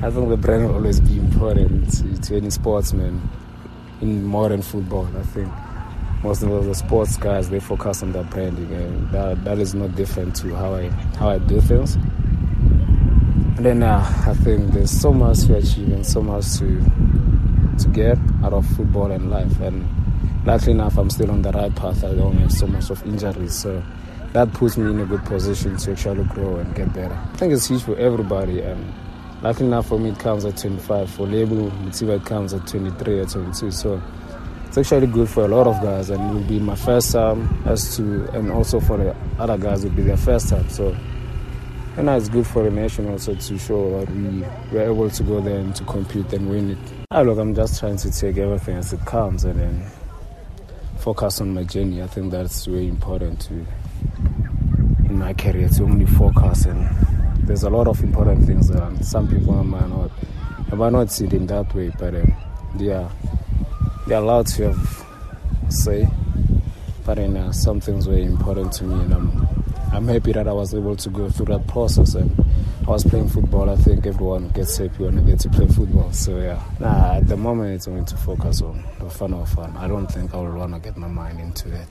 I think the brand will always be important to, to any sportsman in modern football. I think most of the sports guys they focus on their branding, and that, that is not different to how I how I do things. And then uh, I think there's so much to achieve and so much to to get out of football and life. And luckily enough, I'm still on the right path. I don't have so much of injuries, so that puts me in a good position to actually grow and get better. I think it's huge for everybody. And luckily enough for me, it comes at 25. For label, it comes at 23 or 22. So it's actually good for a lot of guys, and it will be my first time as to, and also for the other guys, it will be their first time. So and it's good for the nation also to show that we were able to go there and to compete and win it. I look, I'm just trying to take everything as it comes and then focus on my journey. I think that's very important to in my career to only focus and there's a lot of important things that some people might not might not see it in that way, but um, they are they're allowed to have say. But in uh, some things were important to me, and I'm I'm happy that I was able to go through that process and I was playing football. I think everyone gets happy when they get to play football. So yeah, nah, at the moment it's only to focus on the fun of fun. I don't think I will want to get my mind into it.